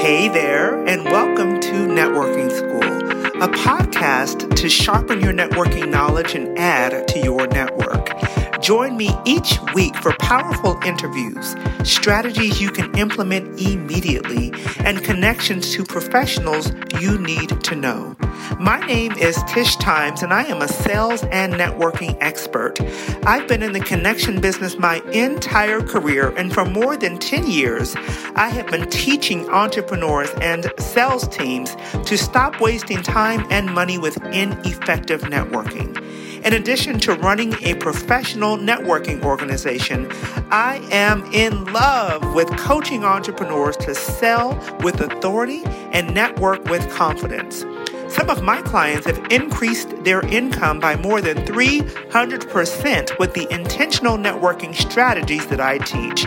Hey there, and welcome to Networking School, a podcast to sharpen your networking knowledge and add to your network. Join me each week for powerful interviews, strategies you can implement immediately, and connections to professionals you need to know. My name is Tish Times, and I am a sales and networking expert. I've been in the connection business my entire career, and for more than 10 years, I have been teaching entrepreneurs and sales teams to stop wasting time and money with ineffective networking. In addition to running a professional networking organization, I am in love with coaching entrepreneurs to sell with authority and network with confidence. Some of my clients have increased their income by more than 300% with the intentional networking strategies that I teach.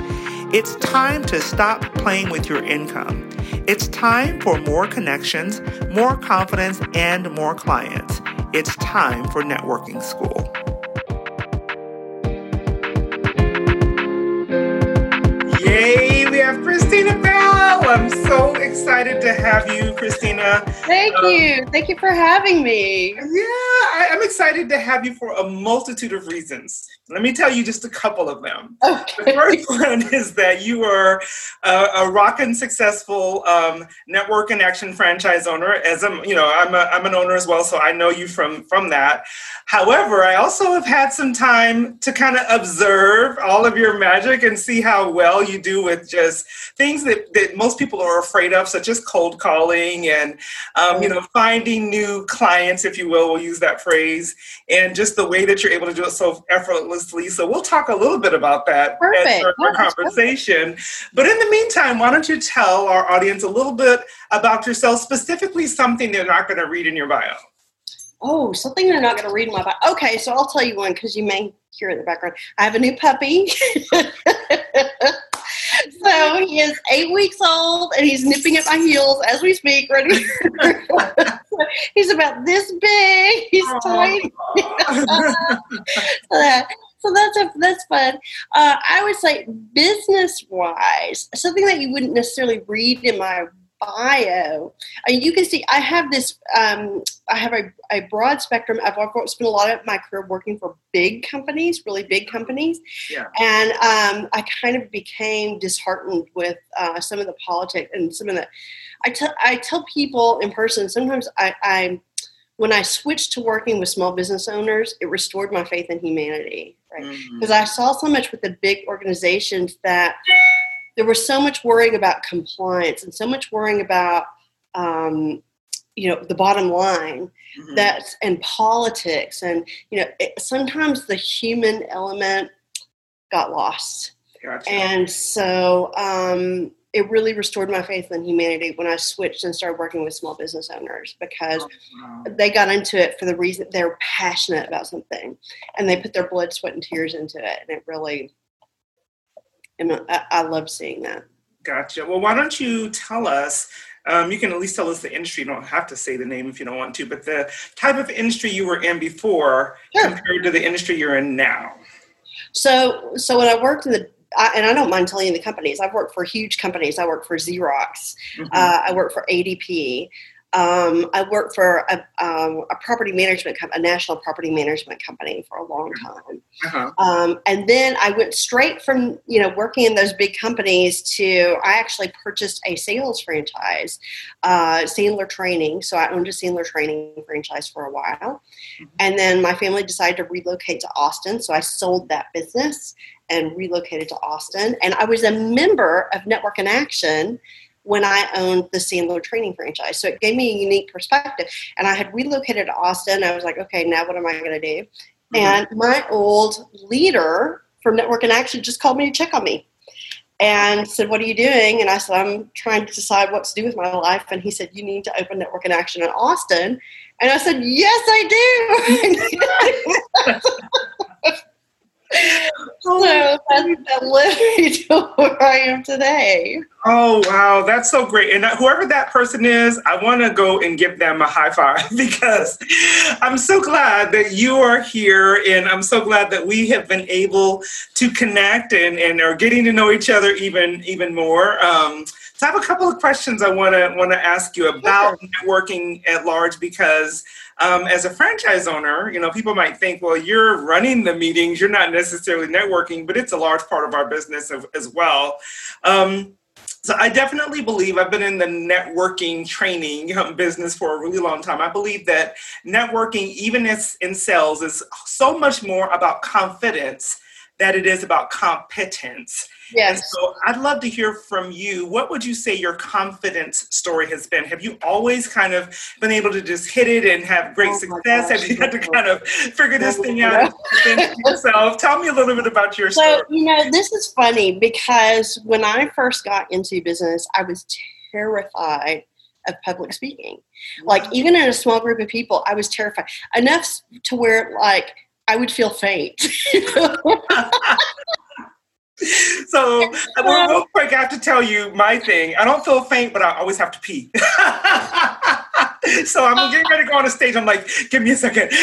It's time to stop playing with your income. It's time for more connections, more confidence, and more clients. It's time for networking school. Yay, we have Christina I'm so excited to have you, Christina. Thank um, you. Thank you for having me. Yeah, I, am excited to have you for a multitude of reasons. Let me tell you just a couple of them. Okay. The first one is that you are a, a rockin' successful um, Network in Action franchise owner. As I'm, you know, I'm, a, I'm an owner as well, so I know you from from that. However, I also have had some time to kind of observe all of your magic and see how well you do with just things that, that most people are afraid of, such as cold calling and um, you know finding new clients, if you will. We'll use that phrase, and just the way that you're able to do it so effortlessly effortlessly. So we'll talk a little bit about that Perfect. as our conversation. But in the meantime, why don't you tell our audience a little bit about yourself, specifically something they're not going to read in your bio? Oh, something they're not going to read in my bio. Okay, so I'll tell you one because you may hear in the background. I have a new puppy. so he is eight weeks old and he's nipping at my heels as we speak. Ready? he's about this big. He's Aww. tiny. so, so that's a, that's fun. Uh, I would say business wise, something that you wouldn't necessarily read in my bio. I you can see I have this. Um, I have a, a broad spectrum. I've spent a lot of my career working for big companies, really big companies, yeah. and um, I kind of became disheartened with uh, some of the politics and some of the. I tell I tell people in person. Sometimes I, I when I switched to working with small business owners, it restored my faith in humanity, right? Because mm-hmm. I saw so much with the big organizations that there was so much worrying about compliance and so much worrying about, um, you know, the bottom line mm-hmm. that's and politics and you know it, sometimes the human element got lost, gotcha. and so um, it really restored my faith in humanity when I switched and started working with small business owners because oh, they got into it for the reason they're passionate about something and they put their blood, sweat, and tears into it. And it really, and I, I love seeing that. Gotcha. Well, why don't you tell us? Um, you can at least tell us the industry. You don't have to say the name if you don't want to, but the type of industry you were in before sure. compared to the industry you're in now. So, so when I worked in the I, and I don't mind telling you the companies. I've worked for huge companies. I work for Xerox. Mm-hmm. Uh, I work for ADP. Um, I worked for a, um, a, property management company, a national property management company for a long time. Uh-huh. Um, and then I went straight from, you know, working in those big companies to, I actually purchased a sales franchise, uh, Sandler Training. So I owned a Sandler Training franchise for a while. Mm-hmm. And then my family decided to relocate to Austin. So I sold that business and relocated to Austin. And I was a member of Network in Action when I owned the Sandler training franchise. So it gave me a unique perspective. And I had relocated to Austin. I was like, okay, now what am I going to do? Mm-hmm. And my old leader from Network in Action just called me to check on me and said, What are you doing? And I said, I'm trying to decide what to do with my life. And he said, You need to open Network in Action in Austin. And I said, Yes, I do. so so that, that led me to where I am today. Oh wow, that's so great! And whoever that person is, I want to go and give them a high five because I'm so glad that you are here, and I'm so glad that we have been able to connect and and are getting to know each other even even more. Um, so I have a couple of questions I want to want to ask you about sure. networking at large because um, as a franchise owner, you know, people might think, well, you're running the meetings, you're not necessarily networking, but it's a large part of our business as well. Um, so I definitely believe I've been in the networking training um, business for a really long time. I believe that networking, even in sales, is so much more about confidence that it is about competence. Yes. And so I'd love to hear from you. What would you say your confidence story has been? Have you always kind of been able to just hit it and have great oh success? Have you had to kind of figure this thing out yourself? Tell me a little bit about your story. So, you know, this is funny because when I first got into business, I was terrified of public speaking. Like even in a small group of people, I was terrified enough to where like I would feel faint. so well, real quick, I have to tell you my thing. I don't feel faint, but I always have to pee. so I'm getting ready to go on the stage. I'm like, give me a second.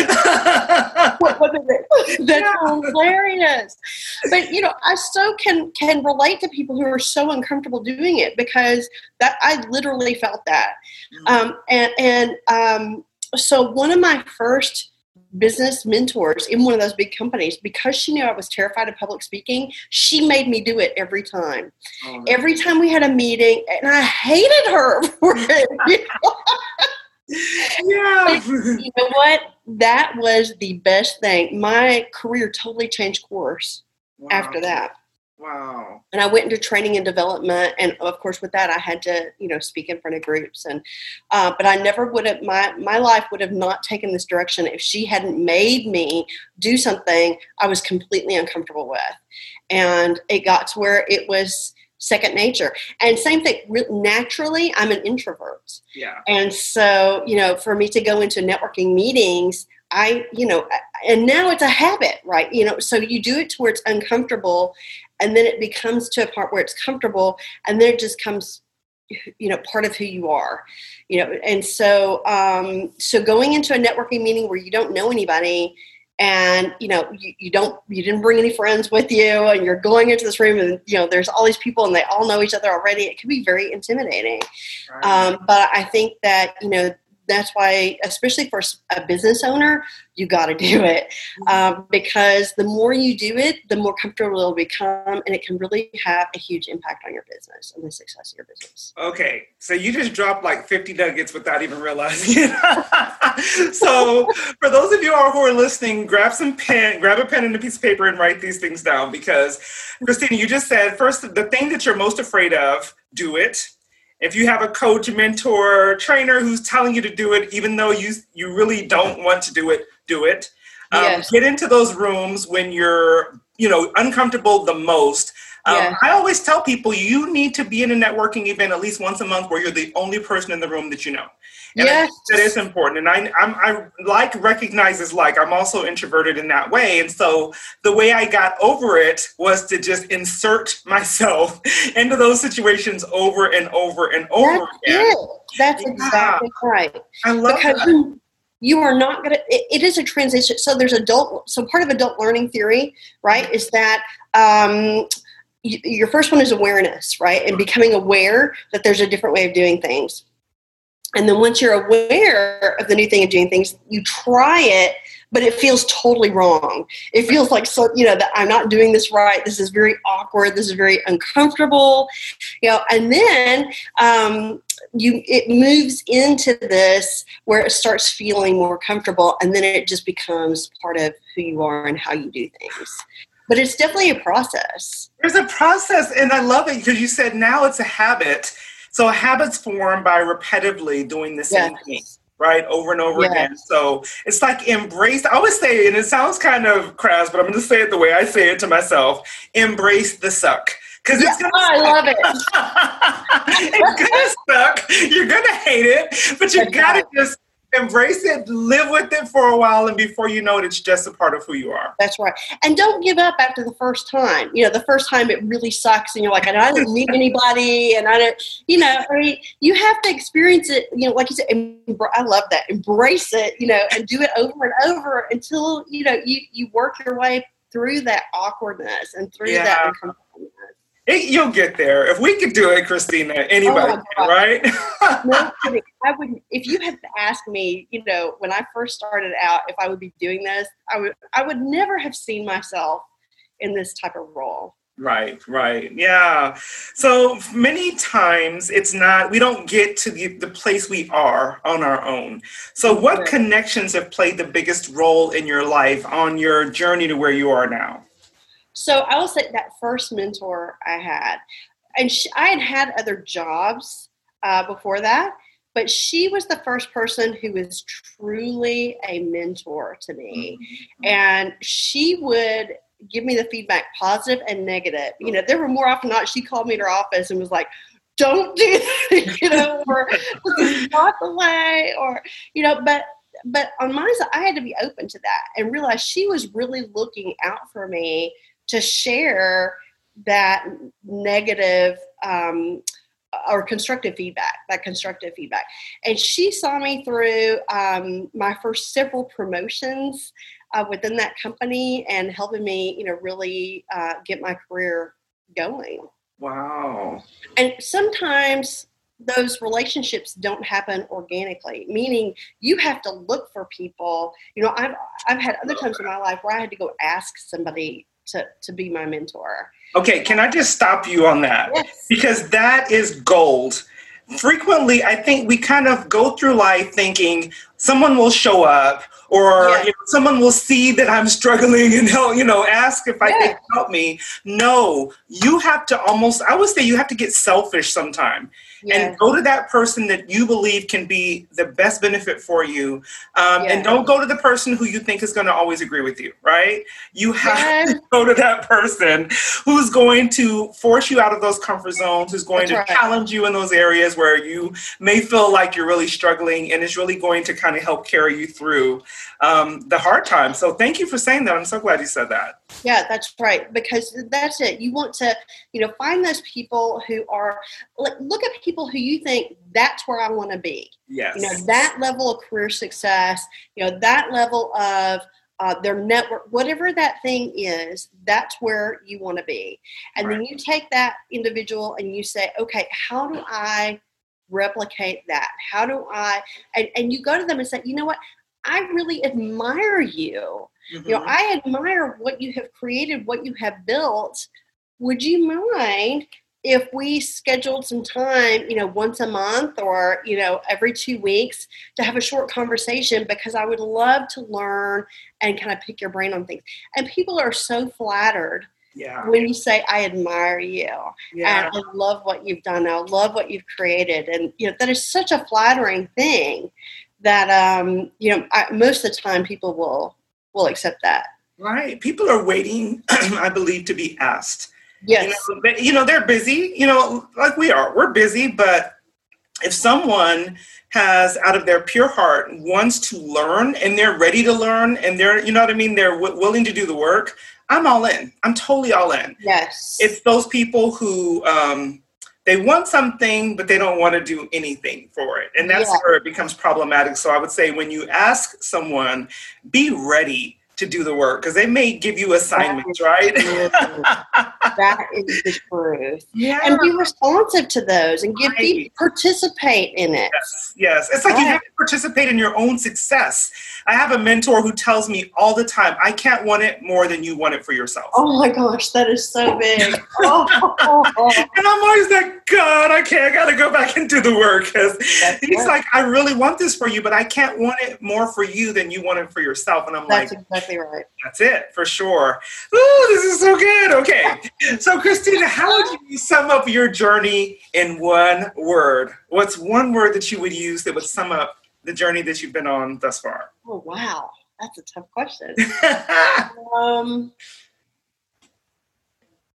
That's hilarious. But you know, I so can can relate to people who are so uncomfortable doing it because that I literally felt that. Mm-hmm. Um, and and um, so one of my first business mentors in one of those big companies because she knew I was terrified of public speaking. She made me do it every time. Oh, every time we had a meeting, and I hated her for it. yeah. you know what? That was the best thing. My career totally changed course wow. after that. Wow. And I went into training and development, and of course, with that, I had to, you know, speak in front of groups. And uh, but I never would have my my life would have not taken this direction if she hadn't made me do something I was completely uncomfortable with, and it got to where it was second nature. And same thing, naturally, I'm an introvert. Yeah. And so, you know, for me to go into networking meetings, I, you know, and now it's a habit, right? You know, so you do it to where it's uncomfortable and then it becomes to a part where it's comfortable and then it just comes you know part of who you are you know and so um so going into a networking meeting where you don't know anybody and you know you, you don't you didn't bring any friends with you and you're going into this room and you know there's all these people and they all know each other already it can be very intimidating right. um, but i think that you know that's why, especially for a business owner, you got to do it um, because the more you do it, the more comfortable it'll become, and it can really have a huge impact on your business and the success of your business. Okay, so you just dropped like 50 nuggets without even realizing it. so, for those of you all who are listening, grab some pen, grab a pen and a piece of paper, and write these things down because, Christina, you just said first the thing that you're most afraid of, do it if you have a coach, mentor, trainer who's telling you to do it, even though you you really don't want to do it, do it. Um, yes. Get into those rooms when you're you know uncomfortable the most um, yeah. I always tell people you need to be in a networking event at least once a month where you're the only person in the room that you know. And yes. that is important. And I, I'm, I like recognizes like I'm also introverted in that way. And so the way I got over it was to just insert myself into those situations over and over and over That's again. It. That's yeah. exactly right. I love because that. You, are not going to, it is a transition. So there's adult, so part of adult learning theory, right, is that um, your first one is awareness, right? And becoming aware that there's a different way of doing things. And then once you're aware of the new thing of doing things, you try it, but it feels totally wrong. It feels like so, you know, that I'm not doing this right. This is very awkward. This is very uncomfortable, you know. And then um, you, it moves into this where it starts feeling more comfortable, and then it just becomes part of who you are and how you do things but it's definitely a process. There's a process, and I love it because you said now it's a habit. So habits form by repetitively doing the same yes. thing, right, over and over yes. again. So it's like embrace. I always say, and it sounds kind of crass, but I'm going to say it the way I say it to myself: embrace the suck because it's gonna. I love it. it's gonna suck. You're gonna hate it, but you gotta just embrace it, live with it for a while, and before you know it, it's just a part of who you are. That's right. And don't give up after the first time. You know, the first time it really sucks, and you're like, I don't meet anybody, and I don't, you know, I mean, you have to experience it. You know, like you said, I love that. Embrace it, you know, and do it over and over until you know you you work your way through that awkwardness and through yeah. that. It, you'll get there. If we could do it, Christina, anybody oh can, right? no kidding. I would if you had asked me, you know, when I first started out if I would be doing this, I would I would never have seen myself in this type of role. Right, right. Yeah. So many times it's not, we don't get to the, the place we are on our own. So, what right. connections have played the biggest role in your life on your journey to where you are now? So, I will say that first mentor I had, and she, I had had other jobs uh, before that, but she was the first person who was truly a mentor to me. Mm-hmm. And she would give me the feedback, positive and negative. You know, there were more often not she called me to her office and was like, don't do that, you know, or walk away, or you know, but but on my side, I had to be open to that and realize she was really looking out for me to share that negative um, or constructive feedback, that constructive feedback. And she saw me through um, my first several promotions uh, within that company and helping me, you know, really uh, get my career going. Wow. And sometimes those relationships don't happen organically meaning you have to look for people you know i've i've had other times in my life where i had to go ask somebody to to be my mentor. Okay can i just stop you on that? Yes. because that is gold. Frequently i think we kind of go through life thinking someone will show up or yeah. you know, someone will see that I'm struggling and help, you know, ask if I yeah. can help me. No, you have to almost, I would say you have to get selfish sometime yeah. and go to that person that you believe can be the best benefit for you. Um, and don't go to the person who you think is going to always agree with you, right? You have to go to that person who's going to force you out of those comfort zones, who's going That's to right. challenge you in those areas where you may feel like you're really struggling and is really going to kind of help carry you through um, the hard times. So thank you for saying that. I'm so glad you said that. Yeah, that's right. Because that's it. You want to, you know, find those people who are, like look at people who you think that's where I want to be. Yes. You know, that level of career success, you know, that level of, uh, their network, whatever that thing is, that's where you want to be. And right. then you take that individual and you say, okay, how do I replicate that? How do I, and, and you go to them and say, you know what, I really admire you. Mm-hmm. You know, mm-hmm. I admire what you have created, what you have built. Would you mind if we scheduled some time, you know, once a month or, you know, every two weeks to have a short conversation because I would love to learn and kind of pick your brain on things. And people are so flattered yeah. when you say, I admire you yeah. and I love what you've done. I love what you've created. And, you know, that is such a flattering thing that um, you know I, most of the time people will will accept that. Right. People are waiting, I believe, to be asked. Yes. You know, you know, they're busy. You know, like we are. We're busy, but if someone has out of their pure heart wants to learn and they're ready to learn and they're you know what i mean they're w- willing to do the work i'm all in i'm totally all in yes it's those people who um, they want something, but they don't want to do anything for it. And that's yeah. where it becomes problematic. So I would say when you ask someone, be ready to do the work because they may give you assignments, right? that is the truth. Yeah. And be responsive to those and give right. people participate in it. Yes, yes. It's like you have to participate in your own success. I have a mentor who tells me all the time, I can't want it more than you want it for yourself. Oh my gosh, that is so big. oh, and I'm always like, God, okay, I gotta go back and do the work. Because he's right. like, I really want this for you, but I can't want it more for you than you want it for yourself. And I'm That's like, exactly exactly right. That's it for sure. Ooh, this is so good. Okay. so, Christina, how would you sum up your journey in one word? What's one word that you would use that would sum up the journey that you've been on thus far? Oh, wow. That's a tough question. um,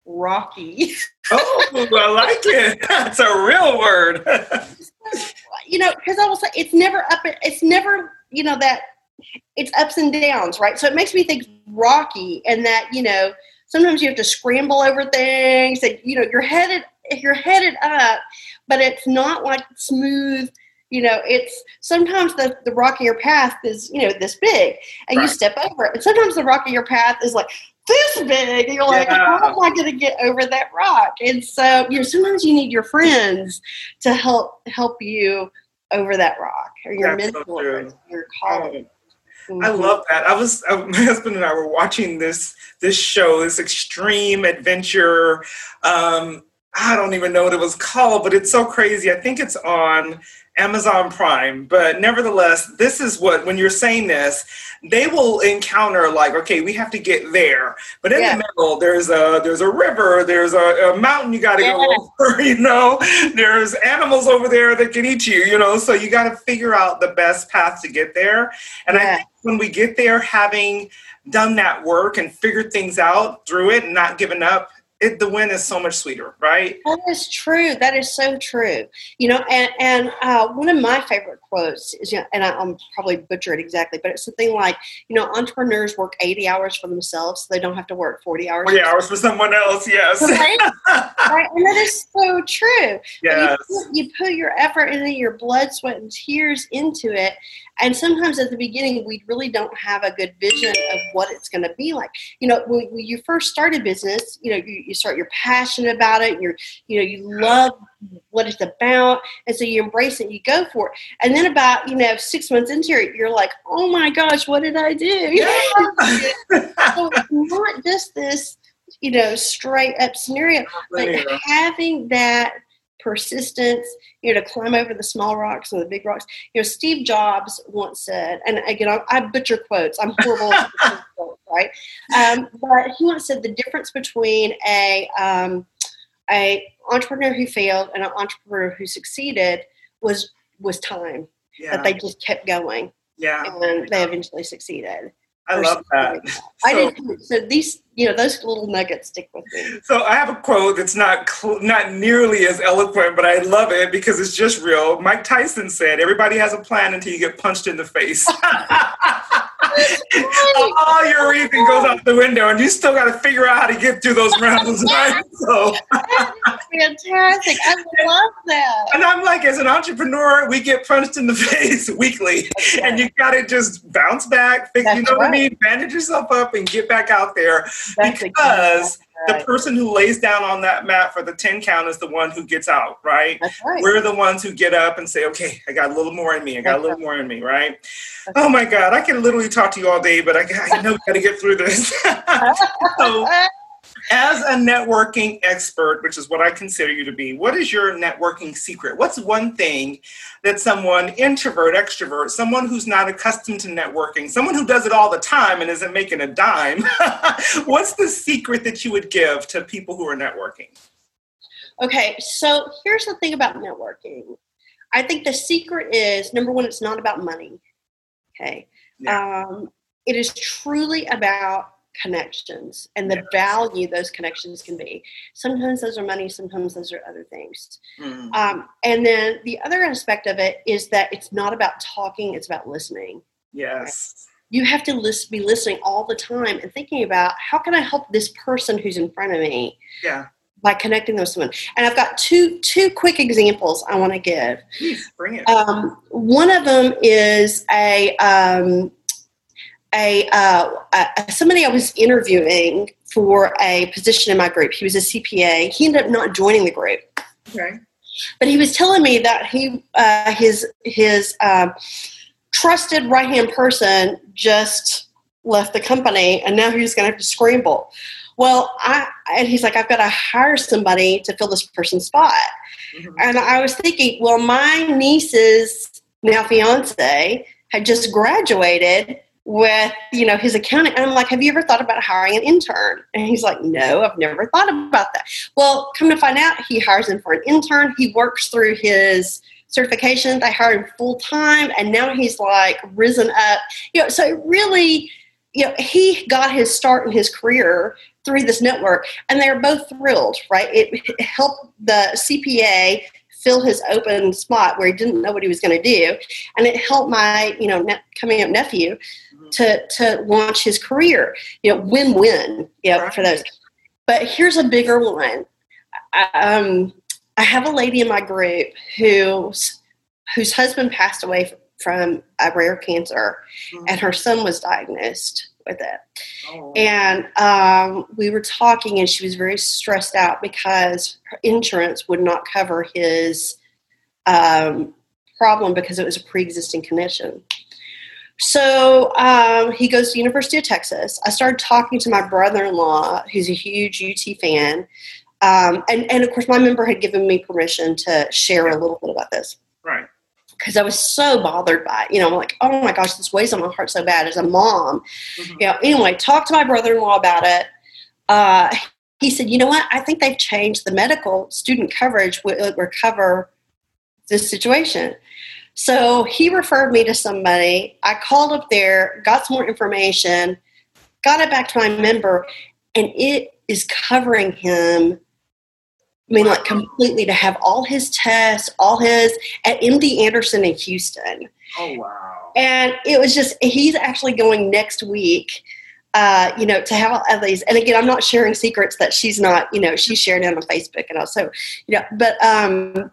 rocky. oh, I like it. That's a real word. you know, because I was like, it's never up. It's never, you know, that it's ups and downs, right? So it makes me think Rocky, and that you know, sometimes you have to scramble over things. That you know, you're headed, you're headed up, but it's not like smooth. You know, it's sometimes the the rockier path is you know this big, and right. you step over it, and sometimes the rockier path is like this big. And you're like, yeah. how am I going to get over that rock? And so, you know, sometimes you need your friends to help help you over that rock, or your That's mentor, so your colleague. Mm-hmm. I love that. I was uh, my husband and I were watching this this show, this extreme adventure. Um, I don't even know what it was called, but it's so crazy. I think it's on Amazon Prime. But nevertheless, this is what, when you're saying this, they will encounter like, okay, we have to get there. But in yeah. the middle, there's a there's a river, there's a, a mountain you got to yeah. go over, you know, there's animals over there that can eat you, you know, so you got to figure out the best path to get there. And yeah. I think when we get there, having done that work and figured things out through it and not giving up it, the win is so much sweeter, right? That is true. That is so true. You know, and and uh, one of my favorite quotes is, you know, and I, am probably butcher it exactly, but it's something like, you know, entrepreneurs work 80 hours for themselves, so they don't have to work 40 hours. 40 hours for someone else. Yes. Right? right? And that is so true. Yes. You put, you put your effort and your blood, sweat, and tears into it, and sometimes at the beginning, we really don't have a good vision of what it's going to be like. You know, when, when you first started business, you know, you, you start, you're passionate about it, you're, you know, you love what it's about, and so you embrace it, you go for it. And then about, you know, six months into it, you're like, oh my gosh, what did I do? yeah. so it's not just this, you know, straight up scenario, but having that persistence, you know, to climb over the small rocks and the big rocks. You know, Steve Jobs once said, and again, I, I butcher quotes. I'm horrible right? Um, but he once said the difference between a um, a entrepreneur who failed and an entrepreneur who succeeded was was time. Yeah. That they just kept going. Yeah. And they eventually succeeded. I love that. Like that. So, I did. So these, you know, those little nuggets stick with me. So I have a quote that's not cl- not nearly as eloquent, but I love it because it's just real. Mike Tyson said, "Everybody has a plan until you get punched in the face." all your reason goes out the window, and you still got to figure out how to get through those rounds, right? So fantastic! I love that. And I'm like, as an entrepreneur, we get punched in the face weekly, okay. and you got to just bounce back. Fix, you know right. what I mean? Bandage yourself up and get back out there That's because. Right. the person who lays down on that mat for the 10 count is the one who gets out, right? right? We're the ones who get up and say, okay, I got a little more in me. I got That's a little more in me, right? oh my God, I can literally talk to you all day, but I, I know we got to get through this. so, as a networking expert, which is what I consider you to be, what is your networking secret? What's one thing that someone, introvert, extrovert, someone who's not accustomed to networking, someone who does it all the time and isn't making a dime, what's the secret that you would give to people who are networking? Okay, so here's the thing about networking. I think the secret is number one, it's not about money. Okay. Yeah. Um, it is truly about connections and the value those connections can be. Sometimes those are money, sometimes those are other things. Mm-hmm. Um, and then the other aspect of it is that it's not about talking, it's about listening. Yes. Right? You have to list, be listening all the time and thinking about how can I help this person who's in front of me? Yeah. By connecting with someone, and I've got two two quick examples I want to give. Please bring it. Um, one of them is a um, a, uh, a, somebody I was interviewing for a position in my group. He was a CPA. He ended up not joining the group. Okay. But he was telling me that he uh, his his um, trusted right hand person just left the company, and now he's going to have to scramble. Well, I and he's like, I've got to hire somebody to fill this person's spot. Mm-hmm. And I was thinking, well, my niece's now fiance had just graduated with you know his accounting and i'm like have you ever thought about hiring an intern? And he's like no i've never thought about that. Well come to find out he hires him for an intern. He works through his certification. They hired him full time and now he's like risen up. You know so really you know he got his start in his career through this network and they're both thrilled right? It, it helped the cpa fill his open spot where he didn't know what he was going to do, and it helped my you know ne- coming up nephew mm-hmm. to to launch his career. You know, win win. You know, right. for those. But here's a bigger one. I, um, I have a lady in my group who's whose husband passed away from a rare cancer, mm-hmm. and her son was diagnosed with it. Oh. And um, we were talking, and she was very stressed out because her insurance would not cover his um, problem because it was a pre-existing condition. So um, he goes to University of Texas. I started talking to my brother-in-law, who's a huge UT fan, um, and and of course my member had given me permission to share a little bit about this. Because I was so bothered by it. You know, I'm like, oh my gosh, this weighs on my heart so bad as a mom. Mm-hmm. You know, anyway, talked to my brother-in-law about it. Uh, he said, you know what? I think they've changed the medical student coverage will recover this situation. So he referred me to somebody. I called up there, got some more information, got it back to my member, and it is covering him I mean, like completely to have all his tests, all his at MD Anderson in Houston. Oh wow! And it was just he's actually going next week. Uh, you know, to have all these, and again, I'm not sharing secrets that she's not, you know, she's sharing it on Facebook and also, you know, but um,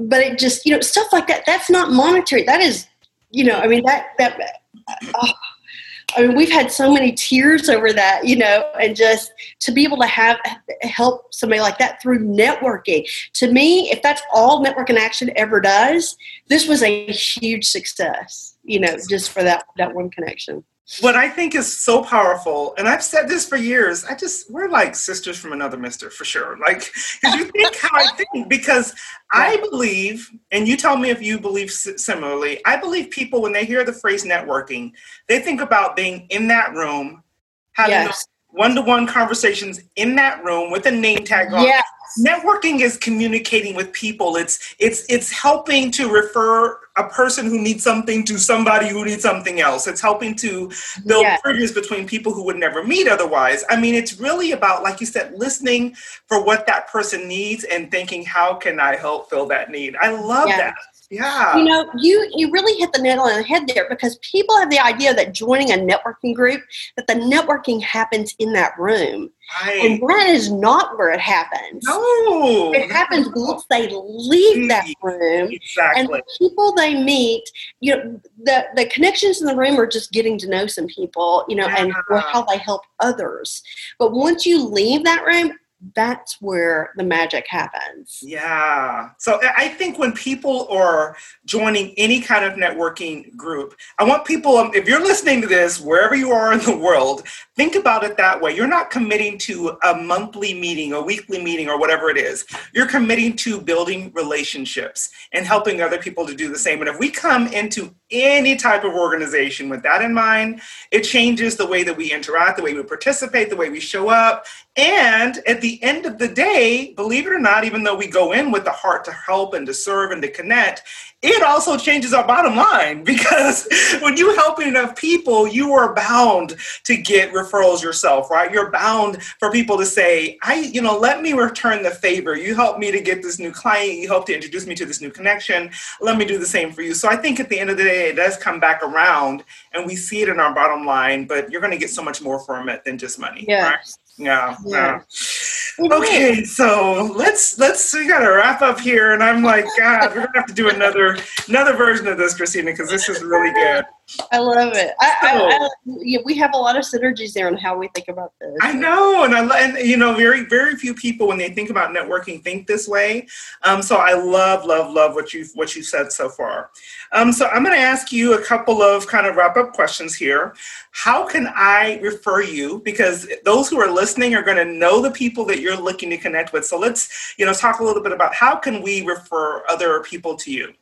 but it just, you know, stuff like that. That's not monetary. That is, you know, I mean that that. Oh, I mean, we've had so many tears over that, you know, and just to be able to have help somebody like that through networking. To me, if that's all Network in Action ever does, this was a huge success, you know, just for that that one connection what I think is so powerful, and I've said this for years, I just, we're like sisters from another mister for sure. Like, because you think how I think, because I believe, and you tell me if you believe similarly, I believe people, when they hear the phrase networking, they think about being in that room, having yes. one to one conversations in that room with a name tag on. Yes networking is communicating with people it's it's it's helping to refer a person who needs something to somebody who needs something else it's helping to build yes. bridges between people who would never meet otherwise i mean it's really about like you said listening for what that person needs and thinking how can i help fill that need i love yes. that yeah. You know, you you really hit the nail on the head there because people have the idea that joining a networking group, that the networking happens in that room. Right. And that is not where it happens. No. It happens once they leave that room. Exactly. And the people they meet, you know, the, the connections in the room are just getting to know some people, you know, yeah. and how they help others. But once you leave that room, that's where the magic happens. Yeah. So I think when people are joining any kind of networking group, I want people, um, if you're listening to this, wherever you are in the world, think about it that way. You're not committing to a monthly meeting, a weekly meeting, or whatever it is. You're committing to building relationships and helping other people to do the same. And if we come into any type of organization with that in mind, it changes the way that we interact, the way we participate, the way we show up. And at the end of the day, believe it or not, even though we go in with the heart to help and to serve and to connect, it also changes our bottom line because when you help enough people, you are bound to get referrals yourself, right? You're bound for people to say, I, you know, let me return the favor. You helped me to get this new client. You helped to introduce me to this new connection. Let me do the same for you. So I think at the end of the day, it does come back around and we see it in our bottom line, but you're going to get so much more from it than just money. Yeah. Right? Yeah. yeah. Okay, so let's let's we gotta wrap up here, and I'm like, God, we're gonna have to do another another version of this, Christina, because this is really good. I love it. I, I, I, yeah, we have a lot of synergies there on how we think about this. I know, and I and you know, very very few people when they think about networking think this way. Um, so I love love love what you what you said so far. Um, so I'm going to ask you a couple of kind of wrap up questions here. How can I refer you? Because those who are listening are going to know the people that you're looking to connect with. So let's you know talk a little bit about how can we refer other people to you.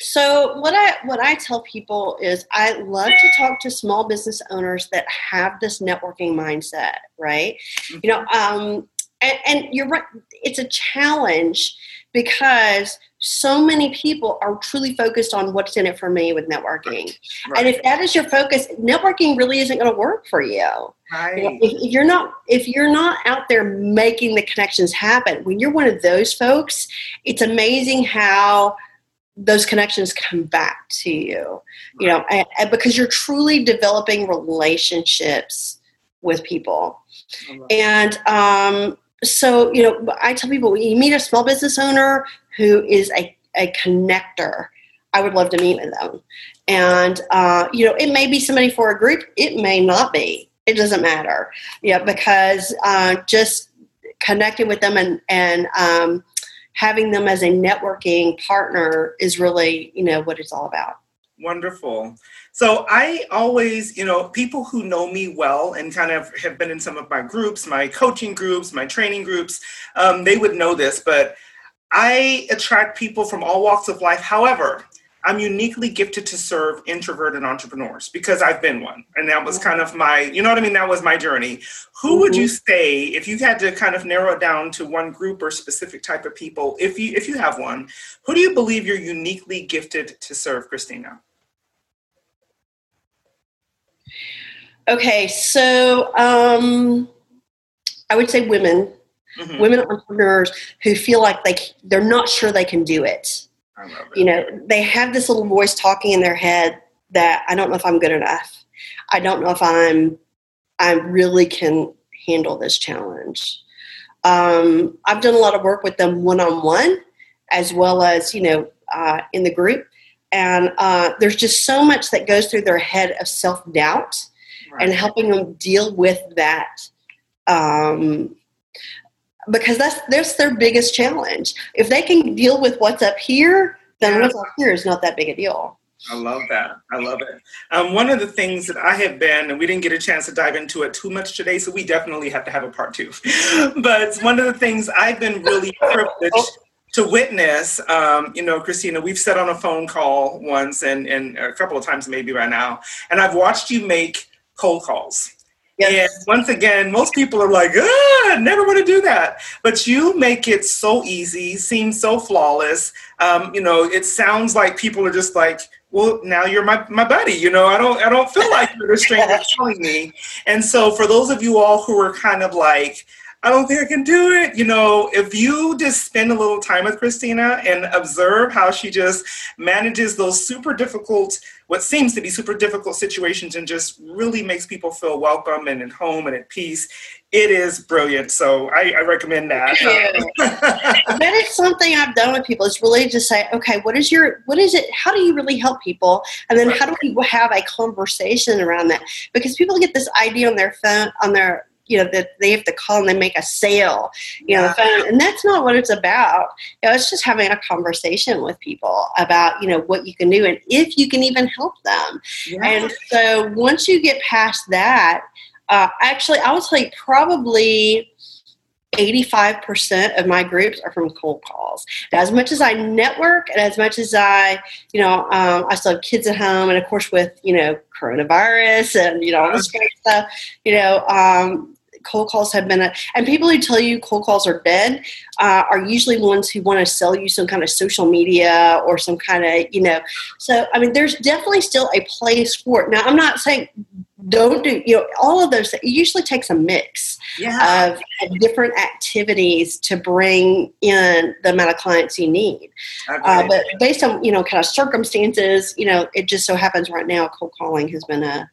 So what I what I tell people is I love to talk to small business owners that have this networking mindset, right? Mm-hmm. You know, um, and, and you're right. It's a challenge because so many people are truly focused on what's in it for me with networking. Right. And if that is your focus, networking really isn't going to work for you. Right. You know, if, if, you're not if you're not out there making the connections happen, when you're one of those folks, it's amazing how those connections come back to you. You know, and, and because you're truly developing relationships with people. And um, so, you know, I tell people you meet a small business owner who is a, a connector, I would love to meet with them. And, uh, you know, it may be somebody for a group, it may not be. It doesn't matter. Yeah, because uh, just connecting with them and, and um, having them as a networking partner is really, you know, what it's all about. Wonderful. So I always, you know, people who know me well and kind of have been in some of my groups, my coaching groups, my training groups, um, they would know this, but I attract people from all walks of life. However, I'm uniquely gifted to serve introverted entrepreneurs because I've been one. And that was kind of my, you know what I mean? That was my journey. Who mm-hmm. would you mm-hmm. say, if you had to kind of narrow it down to one group or specific type of people, if you if you have one, who do you believe you're uniquely gifted to serve, Christina? Okay, so um, I would say women, mm-hmm. women entrepreneurs who feel like they they're not sure they can do it. You know, they have this little voice talking in their head that I don't know if I'm good enough. I don't know if I'm I really can handle this challenge. Um, I've done a lot of work with them one on one, as well as you know uh, in the group, and uh, there's just so much that goes through their head of self doubt right. and helping them deal with that um, because that's that's their biggest challenge. If they can deal with what's up here, then yeah. what's up here is not that big a deal. I love that. I love it. Um, one of the things that I have been, and we didn't get a chance to dive into it too much today, so we definitely have to have a part two. but one of the things I've been really privileged to witness, um, you know, Christina, we've sat on a phone call once and, and a couple of times maybe by now, and I've watched you make cold calls. Yes. And once again, most people are like, ah, I never want to do that. But you make it so easy, seem so flawless. Um, you know, it sounds like people are just like, well, now you're my, my buddy. You know, I don't I don't feel like you're a stranger telling me. And so for those of you all who are kind of like, I don't think I can do it. You know, if you just spend a little time with Christina and observe how she just manages those super difficult, what seems to be super difficult situations and just really makes people feel welcome and at home and at peace, it is brilliant. So I, I recommend that. Um, that is something I've done with people. It's really just say, okay, what is your, what is it? How do you really help people? And then how do we have a conversation around that? Because people get this idea on their phone, on their you know that they have to call and they make a sale you know phone. And that's not what it's about. You know it's just having a conversation with people about you know what you can do and if you can even help them. Yeah. and so once you get past that uh, actually i would say probably 85% of my groups are from cold calls. as much as I network and as much as I, you know, um, I still have kids at home, and of course with you know coronavirus and you know all this great stuff, you know, um, cold calls have been a, and people who tell you cold calls are dead uh, are usually ones who want to sell you some kind of social media or some kind of you know so i mean there's definitely still a place for it now i'm not saying don't do you know all of those it usually takes a mix yeah. of different activities to bring in the amount of clients you need okay. uh, but based on you know kind of circumstances you know it just so happens right now cold calling has been a,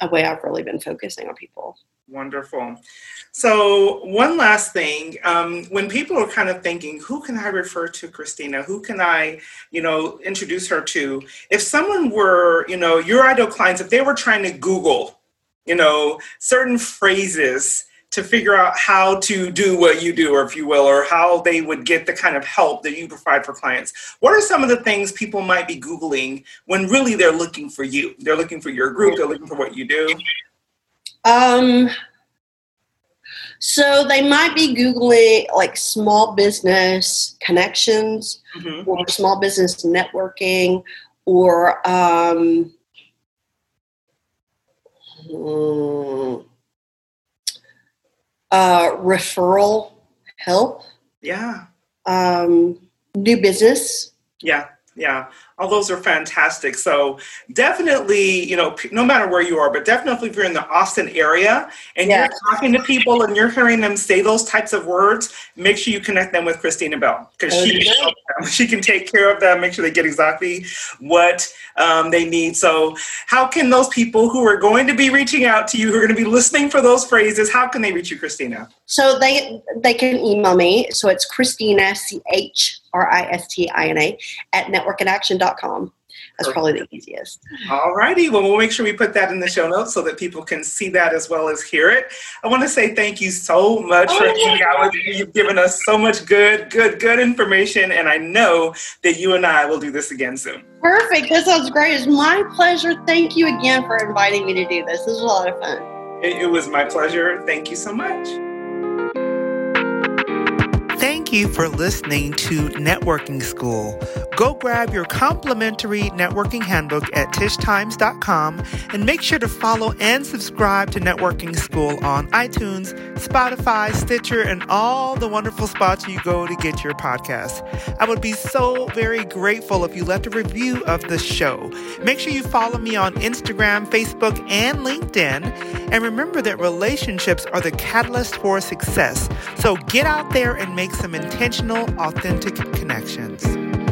a way i've really been focusing on people Wonderful. So, one last thing, um, when people are kind of thinking, who can I refer to Christina? Who can I, you know, introduce her to? If someone were, you know, your ideal clients, if they were trying to Google, you know, certain phrases to figure out how to do what you do, or if you will, or how they would get the kind of help that you provide for clients. What are some of the things people might be Googling when really they're looking for you? They're looking for your group, they're looking for what you do. Um, so they might be Googling like small business connections mm-hmm. or small business networking or um, hmm, uh, referral help. Yeah. Um, new business. Yeah. Yeah all those are fantastic. So definitely you know no matter where you are but definitely if you're in the austin area and you're talking to people and you're hearing them say those types of words make sure you connect them with christina bell because she, she can take care of them make sure they get exactly what um, they need. So how can those people who are going to be reaching out to you who are going to be listening for those phrases how can they reach you christina? So they they can email me. So it's christina c h R I S T I N A, at networkinaction.com. That's probably the easiest. All righty. Well, we'll make sure we put that in the show notes so that people can see that as well as hear it. I want to say thank you so much oh, for hanging out with me. You've given us so much good, good, good information. And I know that you and I will do this again soon. Perfect. That sounds great. It's my pleasure. Thank you again for inviting me to do this. This was a lot of fun. It, it was my pleasure. Thank you so much. Thank you for listening to Networking School. Go grab your complimentary networking handbook at tishtimes.com and make sure to follow and subscribe to Networking School on iTunes, Spotify, Stitcher, and all the wonderful spots you go to get your podcasts. I would be so very grateful if you left a review of the show. Make sure you follow me on Instagram, Facebook, and LinkedIn. And remember that relationships are the catalyst for success. So get out there and make some intentional, authentic connections.